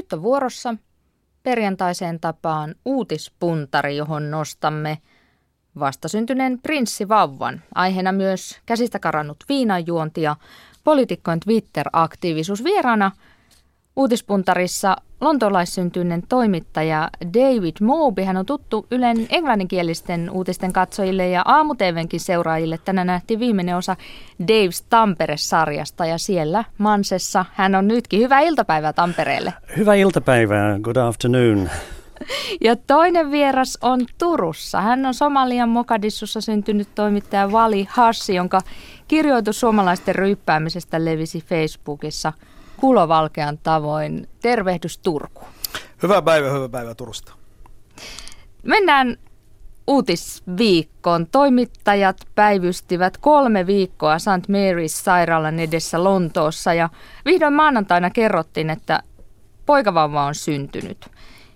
nyt on vuorossa perjantaiseen tapaan uutispuntari, johon nostamme vastasyntyneen prinssivauvan. Aiheena myös käsistä karannut viinanjuonti ja poliitikkojen Twitter-aktiivisuus. Vieraana uutispuntarissa lontoolaissyntyinen toimittaja David Moby. Hän on tuttu Ylen englanninkielisten uutisten katsojille ja aamutevenkin seuraajille. Tänään nähtiin viimeinen osa Dave's Tampere-sarjasta ja siellä Mansessa hän on nytkin. Hyvää iltapäivää Tampereelle. Hyvää iltapäivää, good afternoon. Ja toinen vieras on Turussa. Hän on Somalian Mokadissussa syntynyt toimittaja Vali Hassi, jonka kirjoitus suomalaisten ryyppäämisestä levisi Facebookissa – kulovalkean tavoin. Tervehdys Turku. Hyvää päivää, hyvää päivää Turusta. Mennään uutisviikkoon. Toimittajat päivystivät kolme viikkoa St. Mary's sairaalan edessä Lontoossa ja vihdoin maanantaina kerrottiin, että poikavauva on syntynyt.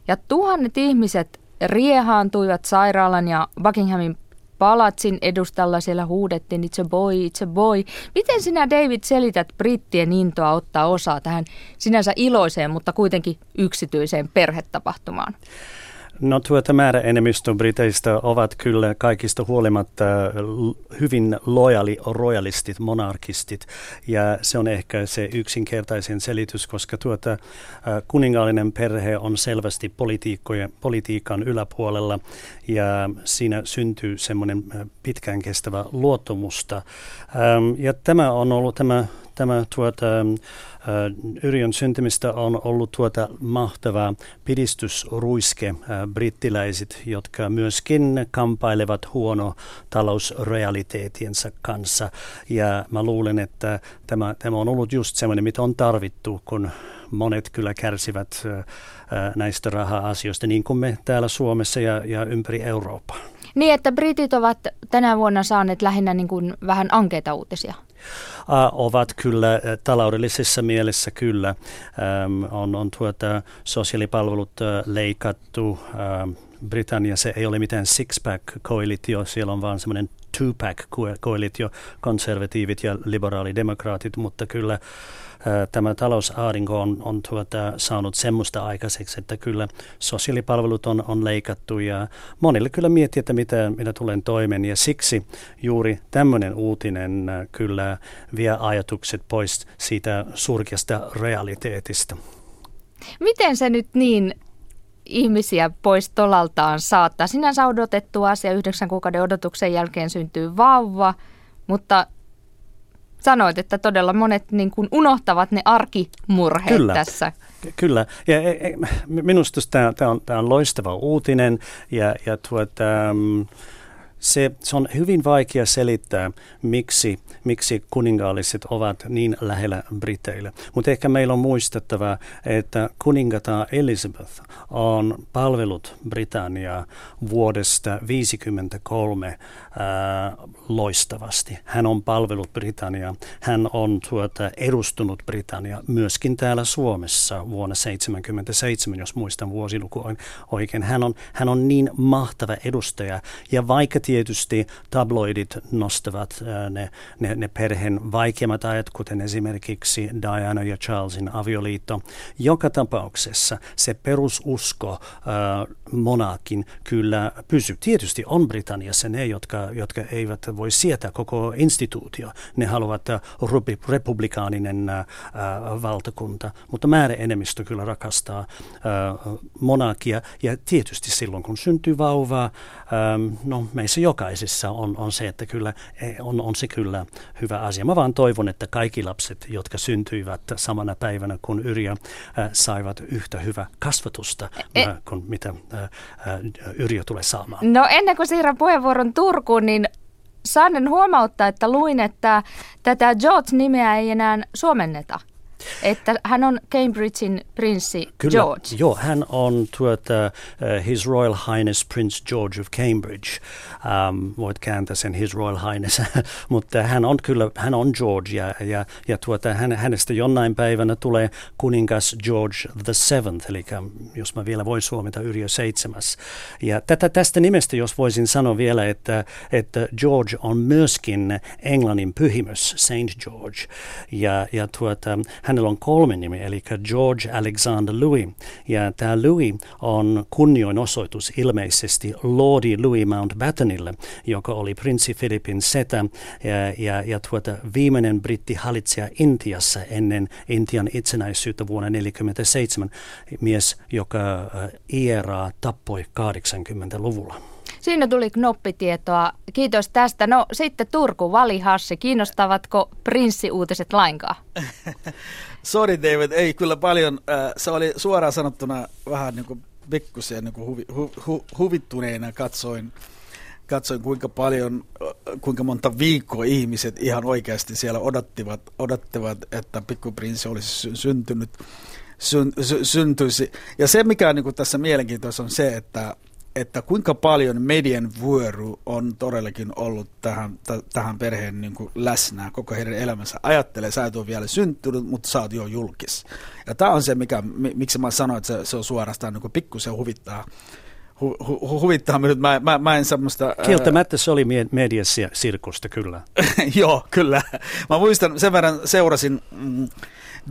Ja tuhannet ihmiset riehaantuivat sairaalan ja Buckinghamin palatsin edustalla siellä huudettiin it's a boy, it's a boy. Miten sinä David selität brittien intoa ottaa osaa tähän sinänsä iloiseen, mutta kuitenkin yksityiseen perhetapahtumaan? No tuota määräenemmistö Briteistä ovat kyllä kaikista huolimatta hyvin lojali royalistit, monarkistit ja se on ehkä se yksinkertaisen selitys, koska tuota kuningaallinen perhe on selvästi politiikan yläpuolella ja siinä syntyy semmoinen pitkään kestävä luottamusta. Ja tämä on ollut tämä tämä tuota, Yrjön syntymistä on ollut tuota mahtava pidistysruiske brittiläiset, jotka myöskin kampailevat huono talousrealiteetiensa kanssa. Ja mä luulen, että tämä, tämä on ollut just semmoinen, mitä on tarvittu, kun monet kyllä kärsivät näistä raha-asioista, niin kuin me täällä Suomessa ja, ja ympäri Eurooppaa. Niin, että britit ovat tänä vuonna saaneet lähinnä niin kuin vähän ankeita uutisia ovat kyllä taloudellisessa mielessä kyllä. On, on tuota, sosiaalipalvelut leikattu. Britanniassa ei ole mitään six-pack-koalitio, siellä on vaan semmoinen two-pack-koalitio, konservatiivit ja liberaalidemokraatit, mutta kyllä tämä talousaarinko on, on tuota, saanut semmoista aikaiseksi, että kyllä sosiaalipalvelut on, on leikattu ja monille kyllä miettii, että mitä, mitä tulen toimeen ja siksi juuri tämmöinen uutinen kyllä vie ajatukset pois siitä surkeasta realiteetista. Miten se nyt niin ihmisiä pois tolaltaan saattaa? Sinänsä odotettu asia, yhdeksän kuukauden odotuksen jälkeen syntyy vauva, mutta sanoit, että todella monet niin kuin unohtavat ne arkimurheet Kyllä. tässä. Kyllä, ja e, e, minusta tämä, on, tämä on loistava uutinen ja, ja tuota, mm, se, se on hyvin vaikea selittää, miksi, miksi kuningaalliset ovat niin lähellä Briteille. Mutta ehkä meillä on muistettava, että kuningatar Elizabeth on palvelut Britanniaa vuodesta 1953 loistavasti. Hän on palvelut Britanniaa. Hän on tuota, edustunut Britannia myöskin täällä Suomessa vuonna 1977, jos muistan vuosiluku oikein. Hän on, hän on niin mahtava edustaja. Ja vaikka tietysti tabloidit nostavat ne, ne, ne perheen vaikeimmat ajat, kuten esimerkiksi Diana ja Charlesin avioliitto, joka tapauksessa se perususko äh, monarkin kyllä pysyy. Tietysti on Britanniassa ne, jotka jotka eivät voi sietää koko instituutio. Ne haluavat äh, republikaaninen äh, äh, valtakunta, mutta määräenemmistö kyllä rakastaa monarkia. Ja tietysti silloin, kun syntyy vauva, ähm, no meissä jokaisessa on, on se, että kyllä e, on, on se kyllä hyvä asia. Mä vaan toivon, että kaikki lapset, jotka syntyivät samana päivänä kuin Yrjö, saivat yhtä hyvä kasvatusta e- kuin mitä Yrjö tulee saamaan. No ennen kuin siirrän puheenvuoron Turkuun, alkuun, niin saanen huomauttaa, että luin, että tätä George-nimeä ei enää suomenneta. Että hän on Cambridgein prinssi Kyllä, George. Joo, hän on tuota, uh, His Royal Highness Prince George of Cambridge. Um, voit kääntää sen His Royal Highness, mutta hän on kyllä, hän on George ja, ja, ja tuota, hän, hänestä jonain päivänä tulee kuningas George the Seventh, eli jos mä vielä voin suomita Yrjö seitsemäs. Ja tätä, tästä nimestä, jos voisin sanoa vielä, että, että George on myöskin Englannin pyhimys, Saint George. Ja, ja tuota, hän hänellä on kolme nimi, eli George Alexander Louis. Ja tämä Louis on kunnioinosoitus ilmeisesti Lordi Louis Mountbattenille, joka oli prinssi Philipin setä ja, ja, ja tuota, viimeinen brittihallitsija Intiassa ennen Intian itsenäisyyttä vuonna 1947, mies, joka äh, IRA tappoi 80-luvulla. Siinä tuli knoppitietoa. Kiitos tästä. No sitten Turku, Vali Hassi. Kiinnostavatko prinssiuutiset lainkaan? Sorry David, ei kyllä paljon. Äh, se oli suoraan sanottuna vähän niin kuin pikkusen niin kuin huvi, hu, hu, huvittuneena katsoin, katsoin kuinka paljon, äh, kuinka monta viikkoa ihmiset ihan oikeasti siellä odottivat, odottivat että pikkuprinssi olisi syntynyt, syn, sy, syntyisi. Ja se, mikä on niin kuin tässä mielenkiintoista, on se, että että kuinka paljon median vuoru on todellakin ollut tähän, t- tähän perheen niin kuin läsnä koko heidän elämänsä. Ajattele, sä et ole vielä syntynyt, mutta sä oot jo julkis. Ja tämä on se, mikä, miksi mä sanoin, että se, se on suorastaan niin pikkusen huvittaa hu, hu, huvittaa minut. Mä, mä, mä en semmoista... Kieltämättä se oli mediasirkusta, kyllä. Joo, kyllä. Mä muistan, sen verran seurasin mm,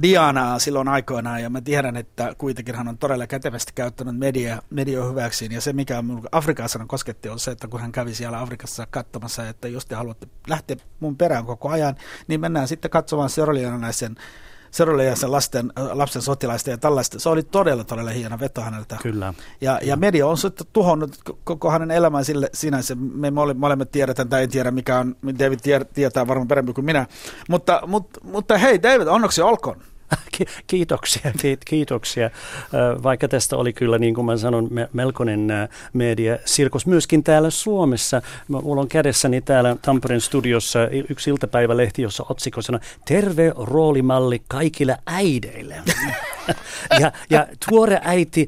Dianaa silloin aikoinaan, ja mä tiedän, että kuitenkin hän on todella kätevästi käyttänyt media, media hyväksiin, ja se mikä Afrikassa kosketti on se, että kun hän kävi siellä Afrikassa katsomassa, että jos te haluatte lähteä mun perään koko ajan, niin mennään sitten katsomaan seuralianaisen sen lasten, lapsen sotilaista ja tällaista. Se oli todella, todella hieno veto häneltä. Kyllä. Ja, ja media on sitten tuhonnut koko hänen elämän sille sinänsä. Me molemmat tiedetään, tai en tiedä mikä on, David tietää varmaan paremmin kuin minä. Mutta, mutta, mutta hei David, onneksi olkoon. Kiitoksia, kiitoksia. Vaikka tästä oli kyllä, niin kuin mä sanon, melkoinen media sirkus myöskin täällä Suomessa. Mulla on kädessäni täällä Tampereen studiossa yksi iltapäivälehti, jossa otsikosena Terve roolimalli kaikille äideille. ja, ja tuore äiti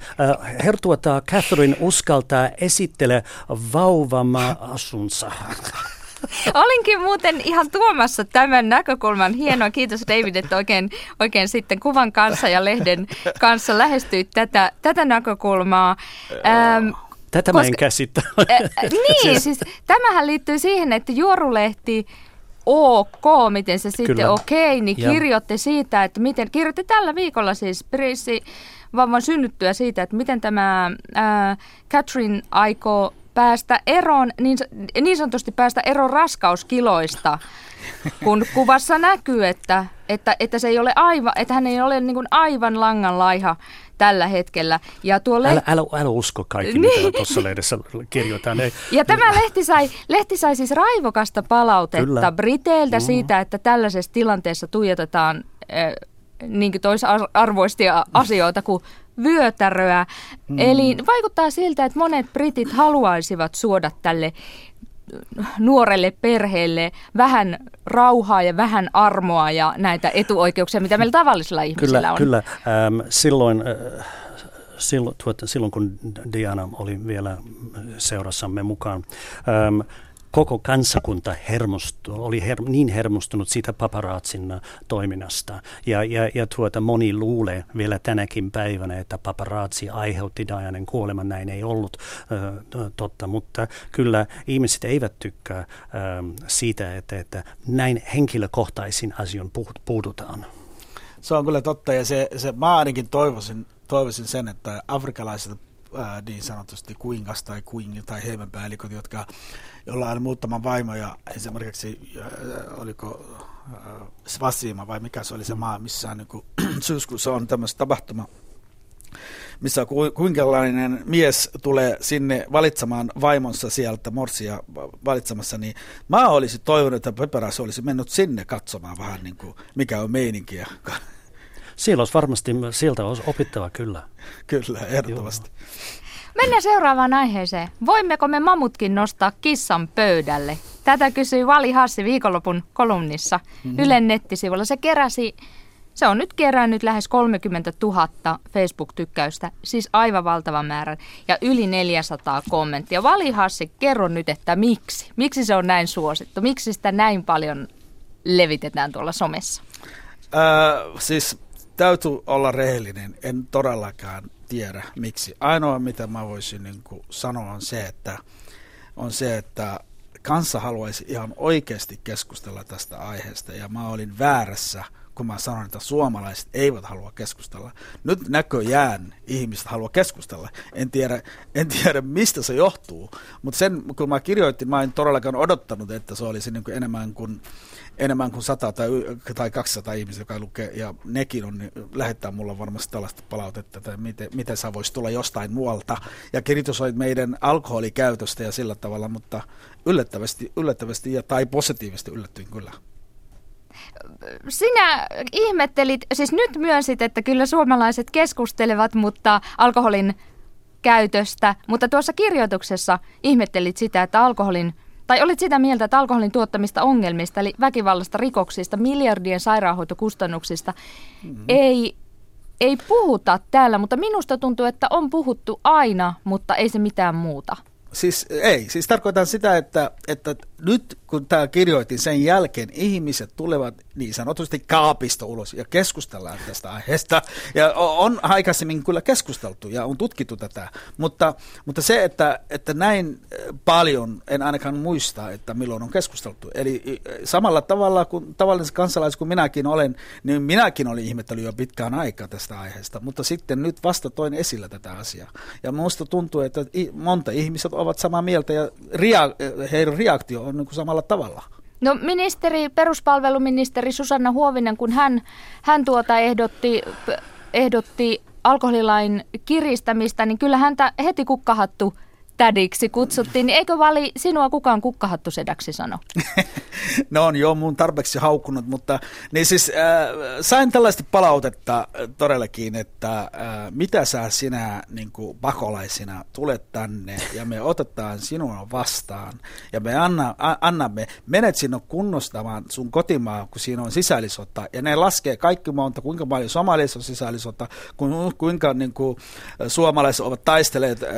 hertuota Catherine uskaltaa esittele vauvama asunsa. Olinkin muuten ihan tuomassa tämän näkökulman. Hienoa, kiitos David, että oikein, oikein sitten kuvan kanssa ja lehden kanssa lähestyit tätä, tätä näkökulmaa. Ähm, Tätä koska, mä en käsitä. Äh, niin, siis, siis tämähän liittyy siihen, että Juorulehti OK, miten se sitten okei, okay, niin kirjoitti siitä, että miten, kirjoitti tällä viikolla siis Prissi vauvan synnyttyä siitä, että miten tämä äh, Catherine aikoo päästä eroon, niin, niin sanotusti päästä eroon raskauskiloista, kun kuvassa näkyy, että, että, että, se ei ole aivan, että hän ei ole niin aivan langan laiha tällä hetkellä. Ja tuo le- älä, älä, älä usko kaikki, niin. mitä tuossa lehdessä kirjoitetaan. Ei. Ja tämä lehti sai, lehti sai siis raivokasta palautetta Kyllä. Briteiltä mm. siitä, että tällaisessa tilanteessa tuijotetaan äh, niin toisarvoistia asioita kuin vyötäröä. Mm. Eli vaikuttaa siltä, että monet britit haluaisivat suoda tälle nuorelle perheelle vähän rauhaa ja vähän armoa ja näitä etuoikeuksia, mitä meillä tavallisilla ihmisillä kyllä, on. Kyllä, ähm, silloin... Äh, silloin, tuota, silloin kun Diana oli vielä seurassamme mukaan, ähm, koko kansakunta hermostu, oli her, niin hermostunut siitä paparatsin äh, toiminnasta. Ja, ja, ja tuota, moni luulee vielä tänäkin päivänä, että paparazzi aiheutti Dianen kuoleman. Näin ei ollut äh, totta, mutta kyllä ihmiset eivät tykkää äh, siitä, että, että näin henkilökohtaisin asian puututaan. Se on kyllä totta ja se, se mä ainakin toivoisin, toivoisin sen, että afrikalaiset ää, niin sanotusti kuingas tai kuingi tai heimenpäälliköt, jotka jolla on muutama vaimo ja esimerkiksi ää, oliko ää, Svasima vai mikä se oli se maa, missä on niin syyskuussa on tämmöistä tapahtuma, missä ku, kuinkallainen mies tulee sinne valitsemaan vaimonsa sieltä, morsia valitsemassa, niin mä olisin toivonut, että Peperas olisi mennyt sinne katsomaan vähän niin kuin, mikä on meininkiä. Siellä olisi varmasti, sieltä olisi opittava kyllä. Kyllä, ehdottomasti. Joo. Mennään seuraavaan aiheeseen. Voimmeko me mamutkin nostaa kissan pöydälle? Tätä kysyi Vali Hassi viikonlopun kolumnissa mm-hmm. Ylen nettisivulla. Se keräsi, se on nyt kerännyt lähes 30 000 Facebook-tykkäystä, siis aivan valtava määrä, ja yli 400 kommenttia. Vali Hassi, kerro nyt, että miksi? Miksi se on näin suosittu? Miksi sitä näin paljon levitetään tuolla somessa? Äh, siis täytyy olla rehellinen. En todellakaan tiedä miksi. Ainoa mitä mä voisin niin kuin sanoa on se, että, on se, että kanssa haluaisi ihan oikeasti keskustella tästä aiheesta ja mä olin väärässä, kun mä sanon, että suomalaiset eivät halua keskustella. Nyt näköjään ihmiset haluaa keskustella. En tiedä, en tiedä mistä se johtuu, mutta sen kun mä kirjoitin, mä en todellakaan odottanut, että se olisi niin kuin enemmän kuin enemmän kuin 100 tai, tai 200 ihmistä, joka lukee, ja nekin on, niin lähettää mulle varmasti tällaista palautetta, että miten, miten sä voisi tulla jostain muualta, ja kritisoit meidän alkoholikäytöstä ja sillä tavalla, mutta yllättävästi, yllättävästi ja, tai positiivisesti yllättyin kyllä. Sinä ihmettelit, siis nyt myönsit, että kyllä suomalaiset keskustelevat, mutta alkoholin käytöstä, mutta tuossa kirjoituksessa ihmettelit sitä, että alkoholin tai olit sitä mieltä, että alkoholin tuottamista ongelmista, eli väkivallasta, rikoksista, miljardien sairaanhoitokustannuksista, mm-hmm. ei, ei puhuta täällä, mutta minusta tuntuu, että on puhuttu aina, mutta ei se mitään muuta. Siis ei, siis tarkoitan sitä, että, että nyt kun tämä kirjoitin sen jälkeen, ihmiset tulevat niin sanotusti kaapista ulos ja keskustellaan tästä aiheesta. Ja on aikaisemmin kyllä keskusteltu ja on tutkittu tätä, mutta, mutta se, että, että näin paljon en ainakaan muista, että milloin on keskusteltu. Eli samalla tavalla kuin tavallinen kansalais kuin minäkin olen, niin minäkin olin jo pitkään aikaa tästä aiheesta, mutta sitten nyt vasta toin esillä tätä asiaa. Ja minusta tuntuu, että monta ihmiset ovat samaa mieltä ja rea- heidän reaktio on niin kuin samalla tavalla. No ministeri, peruspalveluministeri Susanna Huovinen, kun hän, hän tuota ehdotti, ehdotti alkoholilain kiristämistä, niin kyllä häntä heti kukkahattu tädiksi kutsuttiin, niin eikö Vali sinua kukaan kukkahattusedäksi sano? no on jo mun tarpeeksi haukkunut, mutta niin siis äh, sain tällaista palautetta äh, todellakin, että äh, mitä sä sinä niin kuin pakolaisina tulet tänne ja me otetaan sinua vastaan ja me anna, a, annamme, menet sinne kunnostamaan sun kotimaa, kun siinä on sisällissota ja ne laskee kaikki monta, kuinka paljon somaliassa on sisällissota, kuinka niin kuin, suomalaiset ovat taistelleet äh,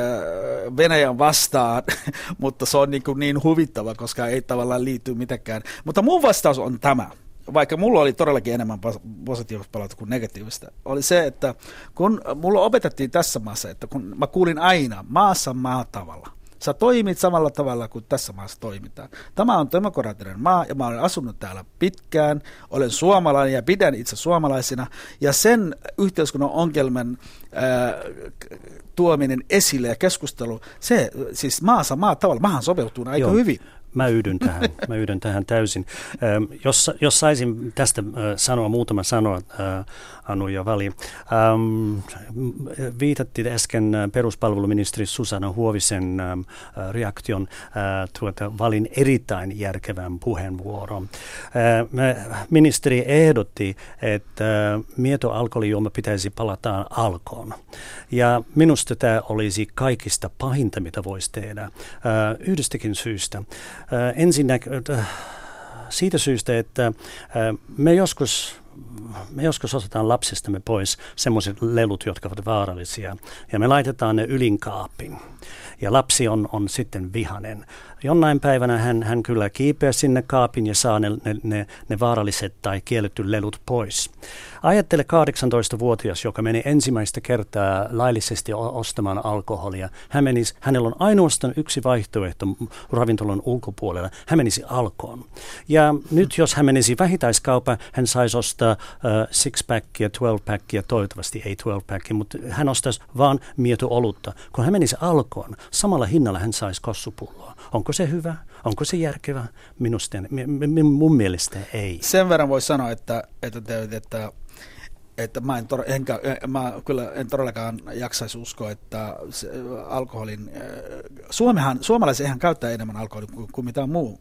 Venäjän ajan vastaan, mutta se on niin, kuin niin huvittava, koska ei tavallaan liity mitenkään. Mutta mun vastaus on tämä vaikka mulla oli todellakin enemmän positiivista palautetta kuin negatiivista, oli se, että kun mulla opetettiin tässä maassa, että kun mä kuulin aina maassa maa tavalla, Sä toimit samalla tavalla kuin tässä maassa toimitaan. Tämä on demokraattinen maa ja mä olen asunut täällä pitkään. Olen suomalainen ja pidän itse suomalaisina. Ja sen yhteiskunnan ongelman ää, tuominen esille ja keskustelu, se siis maassa maa tavalla, maahan sopeutuu aika Joo. hyvin. Mä yhdyn tähän, mä yhdyn tähän täysin. Ähm, jos, jos saisin tästä äh, sanoa muutama sanoa, äh, Anu ja Vali. Ähm, viitattiin äsken peruspalveluministeri Susanna Huovisen ähm, reaktion äh, tuota, Valin erittäin järkevän puheenvuoron. Äh, ministeri ehdotti, että äh, mieto alkoholijuoma pitäisi palata alkoon. Ja minusta tämä olisi kaikista pahinta, mitä voisi tehdä. Äh, yhdestäkin syystä. Äh, ensinnäkin äh, siitä syystä, että me joskus me joskus otetaan lapsistamme pois semmoiset lelut, jotka ovat vaarallisia, ja me laitetaan ne ylinkaapin. Ja lapsi on, on sitten vihanen jonain päivänä hän, hän kyllä kiipeää sinne kaapin ja saa ne, ne, ne, vaaralliset tai kielletty lelut pois. Ajattele 18-vuotias, joka meni ensimmäistä kertaa laillisesti ostamaan alkoholia. Hän menisi, hänellä on ainoastaan yksi vaihtoehto ravintolan ulkopuolella. Hän menisi alkoon. Ja nyt jos hän menisi vähittäiskauppaan, hän saisi ostaa uh, six-packia, 12-packia, toivottavasti ei 12-packia, mutta hän ostaisi vaan mieto olutta. Kun hän menisi alkoon, samalla hinnalla hän saisi kossupulloa. Onko se hyvä? Onko se järkevä? Minusta, mun mielestä ei. Sen verran voi sanoa, että, että, että että mä, en, enkä, mä kyllä en todellakaan jaksaisi uskoa, että se, alkoholin, Suomehan, suomalaiset eihän käyttää enemmän alkoholia kuin, kuin mitä muu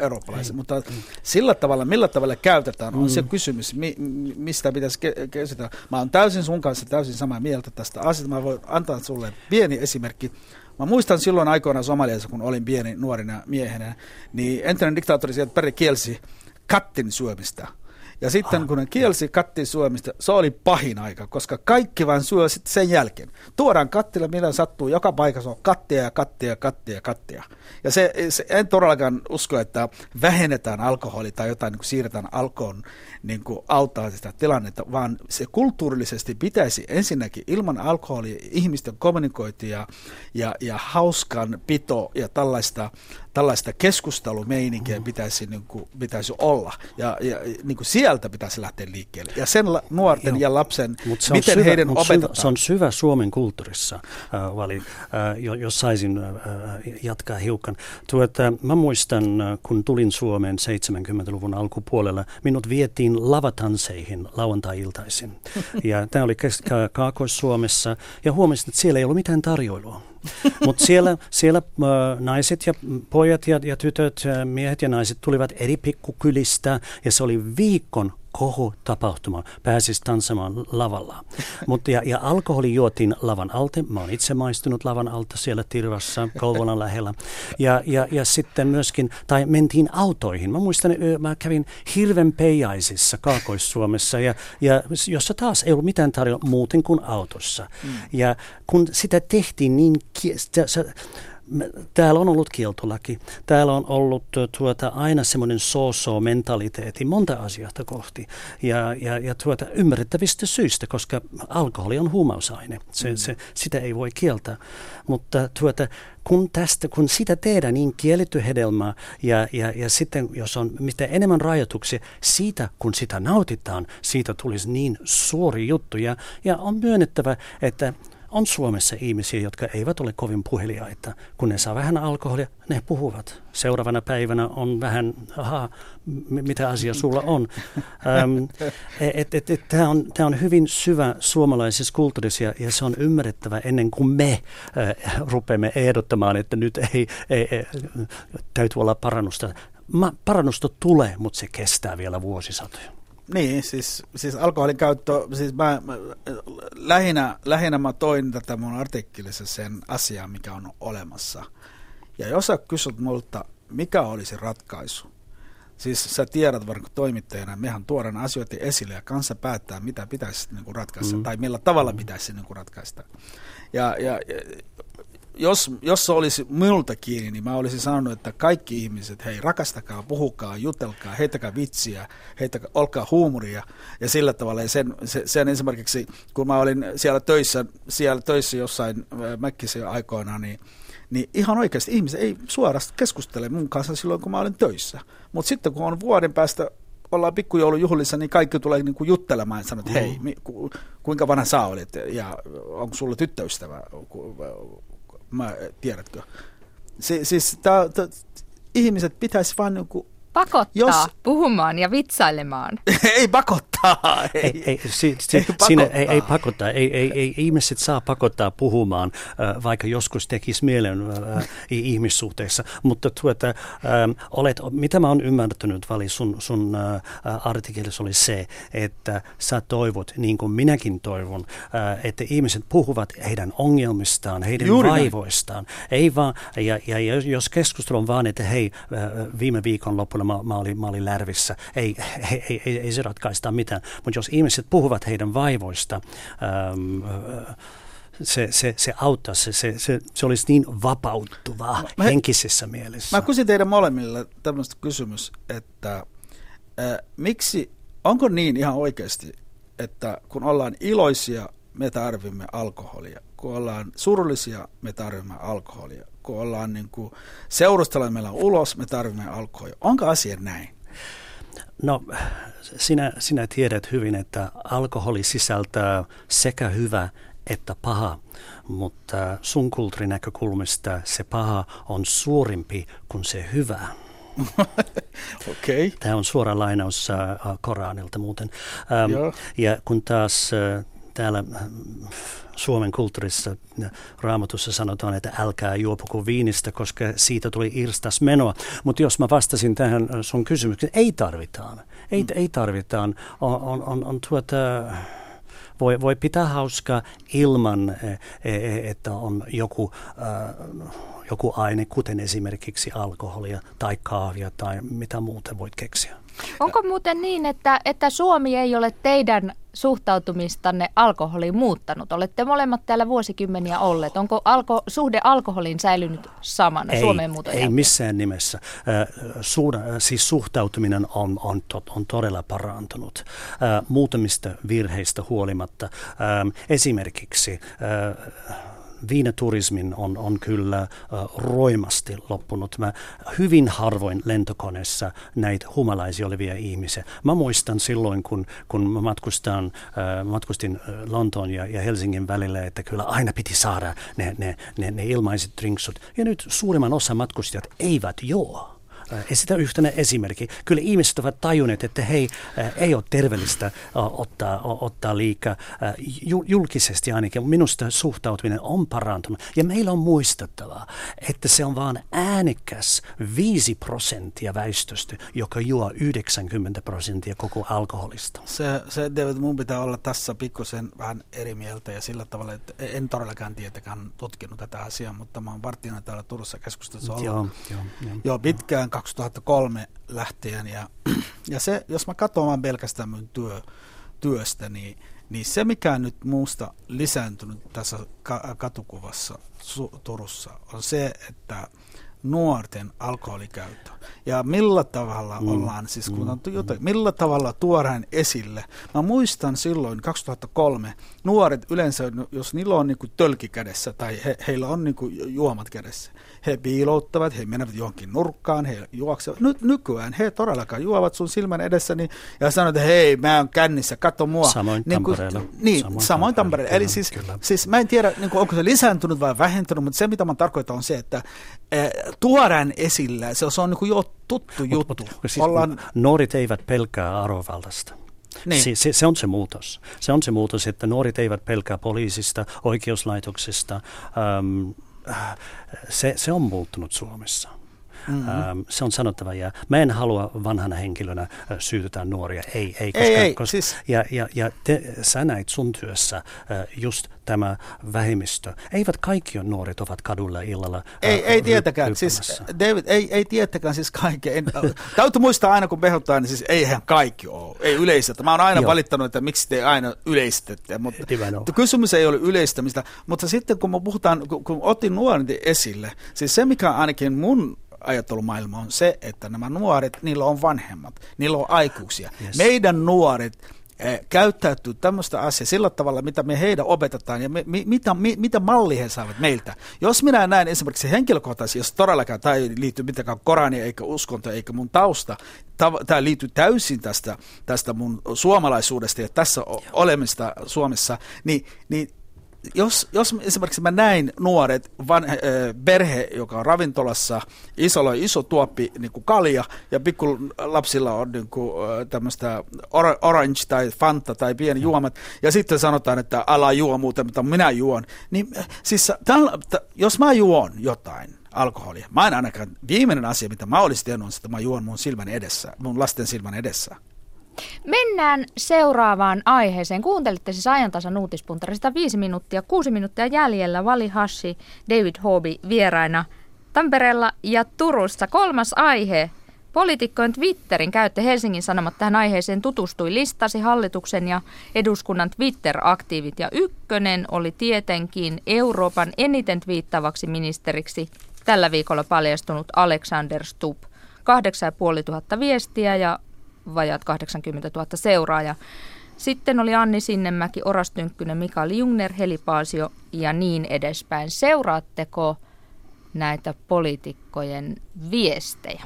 eurooppalaiset, mutta sillä tavalla, millä tavalla käytetään, on mm. se kysymys, mi, mistä pitäisi käsitellä. Mä oon täysin sun kanssa täysin samaa mieltä tästä asiasta. Mä voin antaa sulle pieni esimerkki. Mä muistan silloin aikoina Somaliassa, kun olin pieni nuorina miehenä, niin entinen diktaattori sieltä Perry kielsi kattin syömistä – ja sitten kun ne kielsi kattiin syömistä, se oli pahin aika, koska kaikki vain syö sitten sen jälkeen. Tuodaan kattilla, mitä sattuu, joka paikassa on kattia ja kattia ja kattia ja kattia. Ja se, se, en todellakaan usko, että vähennetään alkoholi tai jotain niin kuin siirretään alkoon niin kuin auttaa sitä tilannetta, vaan se kulttuurillisesti pitäisi ensinnäkin ilman alkoholia ihmisten kommunikointia ja, ja hauskan pito ja tällaista, tällaista keskustelumeininkiä pitäisi, niin kuin, pitäisi olla. Ja, ja niin kuin sieltä pitäisi lähteä liikkeelle. Ja sen la, nuorten Joo. ja lapsen, mut se miten syvä, heidän opetetaan. Syvä, se on syvä Suomen kulttuurissa, äh, vali, äh, jos saisin äh, jatkaa hiukan. Tuota, mä muistan, äh, kun tulin Suomeen 70-luvun alkupuolella, minut vietiin lavatanseihin lauantai-iltaisin. ja tämä oli Kaakkois-Suomessa, ja huomasin, että siellä ei ollut mitään tarjoilua. Mutta siellä, siellä äh, naiset ja pojat ja, ja tytöt, äh, miehet ja naiset tulivat eri pikkukylistä ja se oli viikon kohu tapahtuma, pääsisi tanssimaan lavalla. Mutta ja, ja alkoholi juotiin lavan alta. Mä oon itse maistunut lavan alta siellä Tirvassa, Kouvolan lähellä. Ja, ja, ja sitten myöskin, tai mentiin autoihin. Mä muistan, mä kävin hirven peijaisissa Kaakois-Suomessa, ja, ja jossa taas ei ollut mitään tarjolla muuten kuin autossa. Mm. Ja kun sitä tehtiin niin, täällä on ollut kieltolaki. Täällä on ollut tuota, aina semmoinen so-so-mentaliteetti monta asiasta kohti. Ja, ja, ja tuota, ymmärrettävistä syistä, koska alkoholi on huumausaine. Se, mm. se, sitä ei voi kieltää. Mutta tuota, kun, tästä, kun sitä tehdään niin kielletty hedelmää ja, ja, ja sitten jos on mitä enemmän rajoituksia, siitä kun sitä nautitaan, siitä tulisi niin suuri juttu. Ja, ja on myönnettävä, että on Suomessa ihmisiä, jotka eivät ole kovin puheliaita. Kun ne saa vähän alkoholia, ne puhuvat. Seuraavana päivänä on vähän, aha, mitä asia sulla on. Et, Tämä on, on hyvin syvä suomalaisessa kulttuurissa ja se on ymmärrettävä ennen kuin me äh, rupeamme ehdottamaan, että nyt ei, ei, ei täytyy olla parannusta. Ma, parannusta tulee, mutta se kestää vielä vuosisatoja. Niin, siis, siis alkoholin käyttö, siis mä, mä, lähinnä, lähinnä mä toin tätä mun artikkelissa sen asian, mikä on olemassa. Ja jos sä kysyt multa, mikä olisi ratkaisu, siis sä tiedät varmaan toimittajana, mehän tuodaan asioita esille ja kanssa päättää, mitä pitäisi niin kuin ratkaista, mm. tai millä tavalla pitäisi niin kuin ratkaista. Ja, ja, jos, jos se olisi minulta kiinni, niin mä olisin sanonut, että kaikki ihmiset, hei rakastakaa, puhukaa, jutelkaa, heittäkää vitsiä, heittäkää, olkaa huumoria ja sillä tavalla. Ja sen, sen esimerkiksi, kun mä olin siellä töissä, siellä töissä jossain Mäkkisen aikoina, niin niin ihan oikeasti ihmiset ei suorasti keskustele mun kanssa silloin, kun mä olin töissä. Mutta sitten kun on vuoden päästä ollaan pikkujoulujuhlissa, niin kaikki tulee niin kuin juttelemaan ja sanoo, että hei, mm. ku, kuinka vanha sä olit ja onko sulla tyttöystävä, mä, tiedätkö? Si, siis tää, tää, ihmiset pitäisi vain niin Pakottaa jos... puhumaan ja vitsailemaan. ei pakottaa. Ei, ei, ei, si, si, ei, pakottaa. Siinä, ei, ei pakottaa. Ei, ei, ei, ihmiset saa pakottaa puhumaan, äh, vaikka joskus tekisi mielen äh, ihmissuhteissa. Mutta tuota, äh, olet, mitä mä oon ymmärtänyt, Vali, sun, sun äh, artikkelissa oli se, että sä toivot, niin kuin minäkin toivon, äh, että ihmiset puhuvat heidän ongelmistaan, heidän Juuri vaivoistaan. Ei vaan, ja, ja jos keskustelu on vaan, että hei, äh, viime viikon loppuna mä, mä, olin, mä olin Lärvissä. Ei, ei, ei, ei, ei se ratkaista mitään. Mutta jos ihmiset puhuvat heidän vaivoista, ähm, se, se, se auttaa, se, se, se, se olisi niin vapauttuvaa mä, henkisessä mielessä. Mä kysyn teidän molemmille tämmöistä kysymys, että äh, miksi, onko niin ihan oikeasti, että kun ollaan iloisia, me tarvimme alkoholia. Kun ollaan surullisia, me tarvimme alkoholia kun ollaan niin kuin seurustella meillä on ulos, me tarvitsemme alkoholia. Onko asia näin? No, sinä, sinä tiedät hyvin, että alkoholi sisältää sekä hyvä että paha, mutta sun kulttuurinäkökulmasta se paha on suurempi kuin se hyvä. okay. Tämä on suora lainaus uh, Koranilta muuten. Um, ja kun taas uh, täällä Suomen kulttuurissa raamatussa sanotaan, että älkää juopuko viinistä, koska siitä tuli irstas menoa. Mutta jos mä vastasin tähän sun kysymykseen, ei tarvitaan. Ei, mm. ei tarvitaan. On, on, on, on tuota, voi, voi pitää hauskaa ilman, e, että on joku, joku aine, kuten esimerkiksi alkoholia tai kahvia tai mitä muuta voit keksiä. Onko muuten niin, että, että Suomi ei ole teidän suhtautumistanne alkoholiin muuttanut? Olette molemmat täällä vuosikymmeniä olleet. Onko alko, suhde alkoholiin säilynyt samana ei, Suomeen muuta Ei missään nimessä. Suhda, siis suhtautuminen on, on, on todella parantunut muutamista virheistä huolimatta. Esimerkiksi viinaturismin on, on kyllä roimasti loppunut. Mä hyvin harvoin lentokoneessa näitä humalaisia olevia ihmisiä. Mä muistan silloin, kun, kun mä matkustan, matkustin Lontoon ja, ja Helsingin välillä, että kyllä aina piti saada ne, ne, ne, ne ilmaiset drinksut. Ja nyt suurimman osa matkustajat eivät juo. Esitä yhtenä esimerkki. Kyllä ihmiset ovat tajunneet, että hei, ei ole terveellistä ottaa, ottaa liikaa julkisesti ainakin. Minusta suhtautuminen on parantunut. Ja meillä on muistettava, että se on vain äänekäs 5 prosenttia väestöstä, joka juo 90 prosenttia koko alkoholista. Se, se David, mun pitää olla tässä pikkusen vähän eri mieltä ja sillä tavalla, että en todellakaan tietenkään tutkinut tätä asiaa, mutta mä oon varttina täällä Turussa keskustelussa ollut joo, joo, joo, jo pitkään 2003 lähtien. Ja, ja se, jos mä katson vaan pelkästään mun työ, työstä, niin, niin se mikä on nyt muusta lisääntynyt tässä katukuvassa Turussa on se, että nuorten alkoholikäyttö. Ja millä tavalla mm. ollaan, siis kun on jotain, millä tavalla tuodaan esille. Mä muistan silloin 2003, nuoret yleensä, jos niillä on niin tölki kädessä tai he, heillä on niin juomat kädessä, he piilouttavat, he menevät johonkin nurkkaan, he juoksevat. Nyt nykyään he todellakaan juovat sun silmän edessäni ja sanovat, että hei, mä oon kännissä, katso mua. Samoin niin kuin. Niin, samoin, samoin Tampereella. Eli siis, siis mä en tiedä, niin kuin, onko se lisääntynyt vai vähentynyt, mutta se mitä mä tarkoitan on se, että äh, tuodaan esillä, se, on niin kuin jo tuttu mut, juttu. Mut, siis Ollaan... Nuoret eivät pelkää arvovaltaista. Niin. Se, se, se on se muutos. Se on se muutos, että nuoret eivät pelkää poliisista, oikeuslaitoksesta. Um, se, se on muuttunut Suomessa. Mm-hmm. se on sanottava ja mä en halua vanhana henkilönä syytetään nuoria. Ei, ei, koska, ei, ei koska siis... ja, ja, ja te, sä näit sun työssä just tämä vähemmistö. Eivät kaikki nuoret ovat kadulla illalla. Ei, ei tietäkään. Siis, David, ei, ei tietäkään siis kaikki. En, täytyy muistaa aina kun behottaa, niin siis eihän kaikki ole. Ei yleistetä. Mä oon aina Joo. valittanut, että miksi te aina yleistätte. Mutta kysymys ei ole yleistämistä. Mutta sitten kun me puhutaan, kun, kun otin nuoret esille, siis se mikä ainakin mun ajattelumaailma on se, että nämä nuoret, niillä on vanhemmat, niillä on aikuisia. Yes. Meidän nuoret eh, käyttäytyy tämmöistä asiaa sillä tavalla, mitä me heidän opetetaan ja me, mi, mitä, mi, mitä malli he saavat meiltä. Jos minä näen esimerkiksi henkilökohtaisesti, jos todellakaan tämä ei liity mitenkään Korania eikä uskonto eikä mun tausta, tämä liittyy täysin tästä, tästä mun suomalaisuudesta ja tässä olemista Suomessa, niin, niin jos, jos esimerkiksi mä näin nuoret, van, äh, perhe, joka on ravintolassa, isolla iso tuoppi niin kuin kalja, ja pikku lapsilla on niin kuin, äh, tämmöistä or, orange tai fanta tai pieni juomat, ja sitten sanotaan, että ala juo muuten, mutta minä juon. Niin, äh, siis, täl, t- jos mä juon jotain, alkoholia. Mä en ainakaan, viimeinen asia, mitä mä olisin tehnyt, on että mä juon mun silmän edessä, mun lasten silmän edessä. Mennään seuraavaan aiheeseen. Kuuntelitte siis ajantasan uutispuntarista viisi minuuttia, kuusi minuuttia jäljellä. Vali Hashi, David Hobie vieraina Tampereella ja Turussa. Kolmas aihe. Poliitikkojen Twitterin käyttö Helsingin Sanomat tähän aiheeseen tutustui, listasi hallituksen ja eduskunnan Twitter-aktiivit. Ja ykkönen oli tietenkin Euroopan eniten twiittavaksi ministeriksi tällä viikolla paljastunut Alexander Stubb. 8500 viestiä ja vajat 80 000 seuraajaa. Sitten oli Anni Sinnemäki, Oras Tynkkynen, Mikael Jungner, Heli Paasio ja niin edespäin. Seuraatteko näitä poliitikkojen viestejä?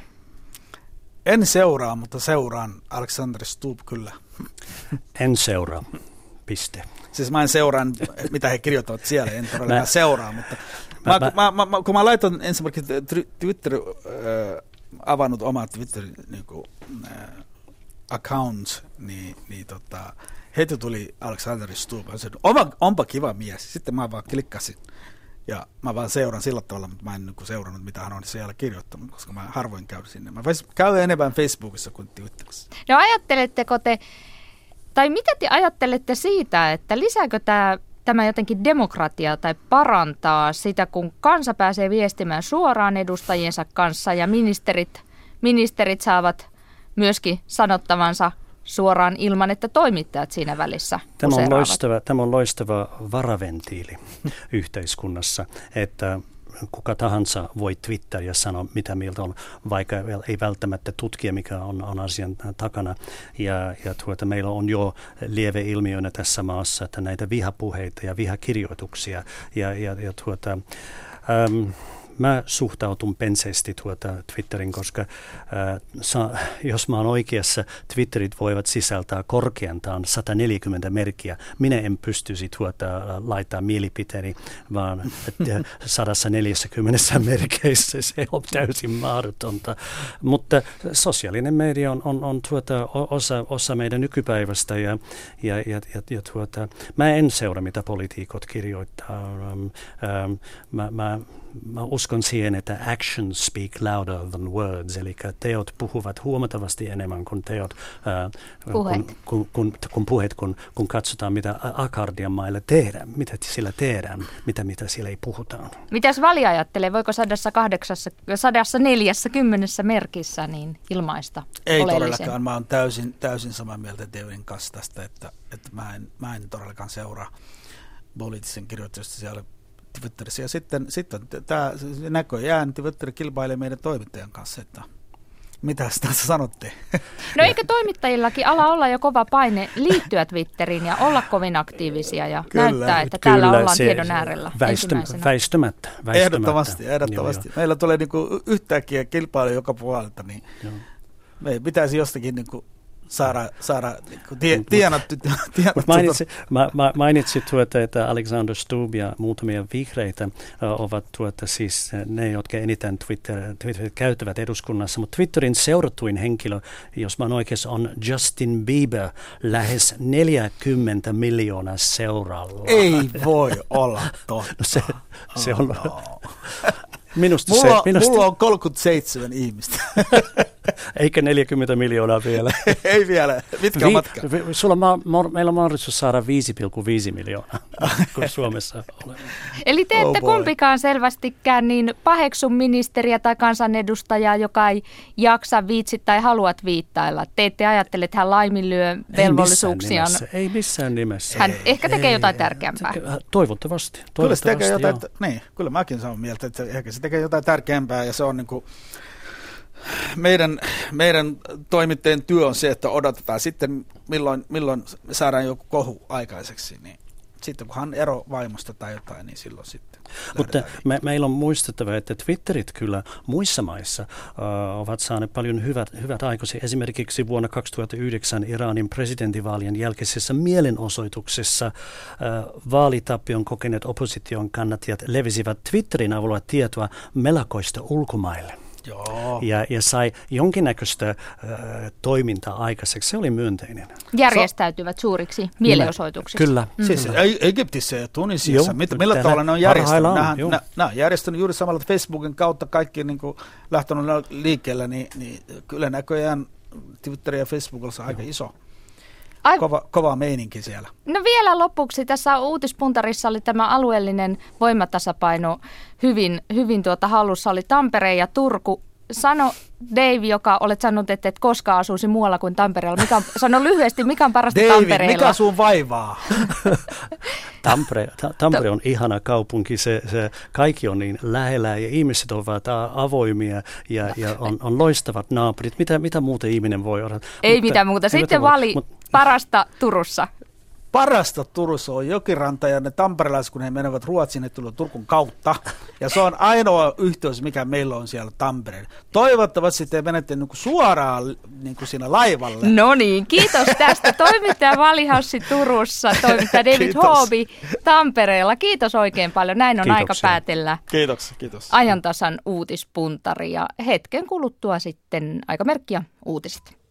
En seuraa, mutta seuraan Alexander Stubb kyllä. En seuraa, piste. Siis mä en seuraa, mitä he kirjoittavat siellä, en todellakaan mä, seuraa, mutta mä, mä, mä, mä, kun mä laitan ensimmäiseksi Twitter, äh, avannut omat Twitter niin kuin, äh, account, niin, niin tota, heti tuli Alexander Stubb. Hän sanoi, onpa, onpa kiva mies. Sitten mä vaan klikkasin. Ja mä vaan seuran sillä tavalla, mutta mä en niin seurannut, mitä hän on siellä kirjoittanut, koska mä harvoin käyn sinne. Mä käyn enemmän Facebookissa kuin Twitterissä. No ajatteletteko te, tai mitä te ajattelette siitä, että lisääkö tämä tämä jotenkin demokratiaa tai parantaa sitä, kun kansa pääsee viestimään suoraan edustajiensa kanssa ja ministerit, ministerit saavat myöskin sanottavansa suoraan ilman, että toimittajat siinä välissä Tämä on loistava, tämä on loistava varaventiili yhteiskunnassa, että kuka tahansa voi Twitteriä sanoa, mitä mieltä on, vaikka ei välttämättä tutkia, mikä on, on asian takana. Ja, ja tuota, meillä on jo lieveilmiönä tässä maassa, että näitä vihapuheita ja vihakirjoituksia ja, ja, ja tuota, um, mä suhtautun penseesti tuota Twitterin, koska ää, sa, jos mä oon oikeassa, Twitterit voivat sisältää korkeintaan 140 merkkiä. Minä en pystyisi tuota laittaa mielipiteeni, vaan 140 merkeissä se on täysin mahdotonta. Mutta sosiaalinen media on, on, on tuota osa, osa meidän nykypäivästä ja, ja, ja, ja, ja tuota, mä en seura, mitä poliitikot kirjoittaa. Um, um, mä, mä, mä uskon siihen, että actions speak louder than words, eli teot puhuvat huomattavasti enemmän kuin teot, äh, puheet. Kun, kun, kun, kun, puheet, kun, kun katsotaan, mitä Akardian mailla tehdään, mitä sillä tehdään, mitä, mitä siellä ei puhutaan. Mitäs Vali ajattelee, voiko sadassa, kahdeksassa, sadassa neljässä kymmenessä merkissä niin ilmaista Ei todellakaan, mä oon täysin, täysin samaa mieltä Davidin kanssa tästä, että, että mä, en, mä en todellakaan seuraa poliittisen kirjoitusta siellä Twitterissä. Ja sitten, sitten tämä näköjään Twitter kilpailee meidän toimittajan kanssa, että mitä tässä sanotte? No eikö toimittajillakin ala olla jo kova paine liittyä Twitteriin ja olla kovin aktiivisia ja kyllä, näyttää, että kyllä, täällä ollaan se, tiedon äärellä väistämättä, väistämättä, väistämättä. Ehdottomasti, ehdottomasti. Joo, Meillä tulee niinku yhtäkkiä kilpailu joka puolelta, niin joo. me pitäisi jostakin niinku saada, saada tie, tienattu. tienattu mainitsit, ma, ma, mainitsit tuota, että Alexander Stubb ja muutamia vihreitä ovat tuota, siis ne, jotka eniten Twitter, Twitter käyttävät eduskunnassa, mutta Twitterin seuratuin henkilö, jos mä oikeassa, on Justin Bieber, lähes 40 miljoonaa seuralla. Ei voi olla totta. No se, se on... Oh, no. Minusta mulla, se, minusta... mulla on 37 ihmistä. Eikä 40 miljoonaa vielä. Ei vielä. Mitkä Vi, on matka? Sulla ma, ma, meillä on mahdollisuus saada 5,5 miljoonaa, kun Suomessa olemme. Eli te ette oh kumpikaan selvästikään niin paheksu ministeriä tai kansanedustajaa, joka ei jaksa viitsi tai haluat viittailla. Te ette ajattele, että hän laiminlyö velvollisuuksiaan. Ei missään nimessä. Ei missään nimessä. Hän ei, ehkä tekee ei, jotain tärkeämpää. Toivottavasti. toivottavasti kyllä se tekee jotain, niin, kyllä mäkin sanon mieltä, että ehkä se tekee jotain tärkeämpää ja se on niin kuin, meidän, meidän toimittajien työ on se, että odotetaan sitten, milloin, milloin saadaan joku kohu aikaiseksi. Niin sitten kun hän ero vaimosta tai jotain, niin silloin sitten. Mutta me, meillä on muistettava, että Twitterit kyllä muissa maissa uh, ovat saaneet paljon hyvät, hyvät aikoisia. Esimerkiksi vuonna 2009 Iranin presidentinvaalien jälkeisessä mielenosoituksessa uh, vaalitappion kokeneet opposition kannattajat levisivät Twitterin avulla tietoa melakoista ulkomaille. Joo. Ja, ja sai jonkinnäköistä äh, toimintaa aikaiseksi. Se oli myönteinen. Järjestäytyvät suuriksi mielenosoituksiksi. Kyllä. Mm. Siis Egyptissä ja Tunisiassa, joo, mit, millä tavalla ne on järjestänyt? Nämä, nämä, nämä on järjestänyt juuri samalla Facebookin kautta kaikki niin kuin lähtenyt liikkeelle, niin, niin kyllä näköjään Twitter ja Facebook on aika iso Ai... Kova, kova meininki siellä. No vielä lopuksi, tässä uutispuntarissa oli tämä alueellinen voimatasapaino hyvin, hyvin tuota hallussa. Oli Tampere ja Turku. Sano Dave, joka olet sanonut, että et koskaan asuisi muualla kuin Tampereella. Mikä on, sano lyhyesti, mikä on parasta David, Tampereella? mikä sun vaivaa? Tampere, ta, Tampere on ihana kaupunki, se, se, kaikki on niin lähellä ja ihmiset ovat avoimia ja, ja on, on loistavat naapurit. Mitä, mitä muuta ihminen voi olla? Ei mutta, mitään muuta. Sitten vali mutta, parasta Turussa parasta Turussa on jokiranta ja ne tamperelaiset, kun he menevät Ruotsiin, ne tulee Turkun kautta. Ja se on ainoa yhteys, mikä meillä on siellä Tampereella. Toivottavasti te menette niin kuin suoraan niin kuin siinä laivalle. No niin, kiitos tästä. Toimittaja Valihassi Turussa, toimittaja David Hoobi Tampereella. Kiitos oikein paljon. Näin on Kiitoksia. aika päätellä. Kiitos, kiitos. Ajantasan uutispuntari ja hetken kuluttua sitten aikamerkkiä uutiset.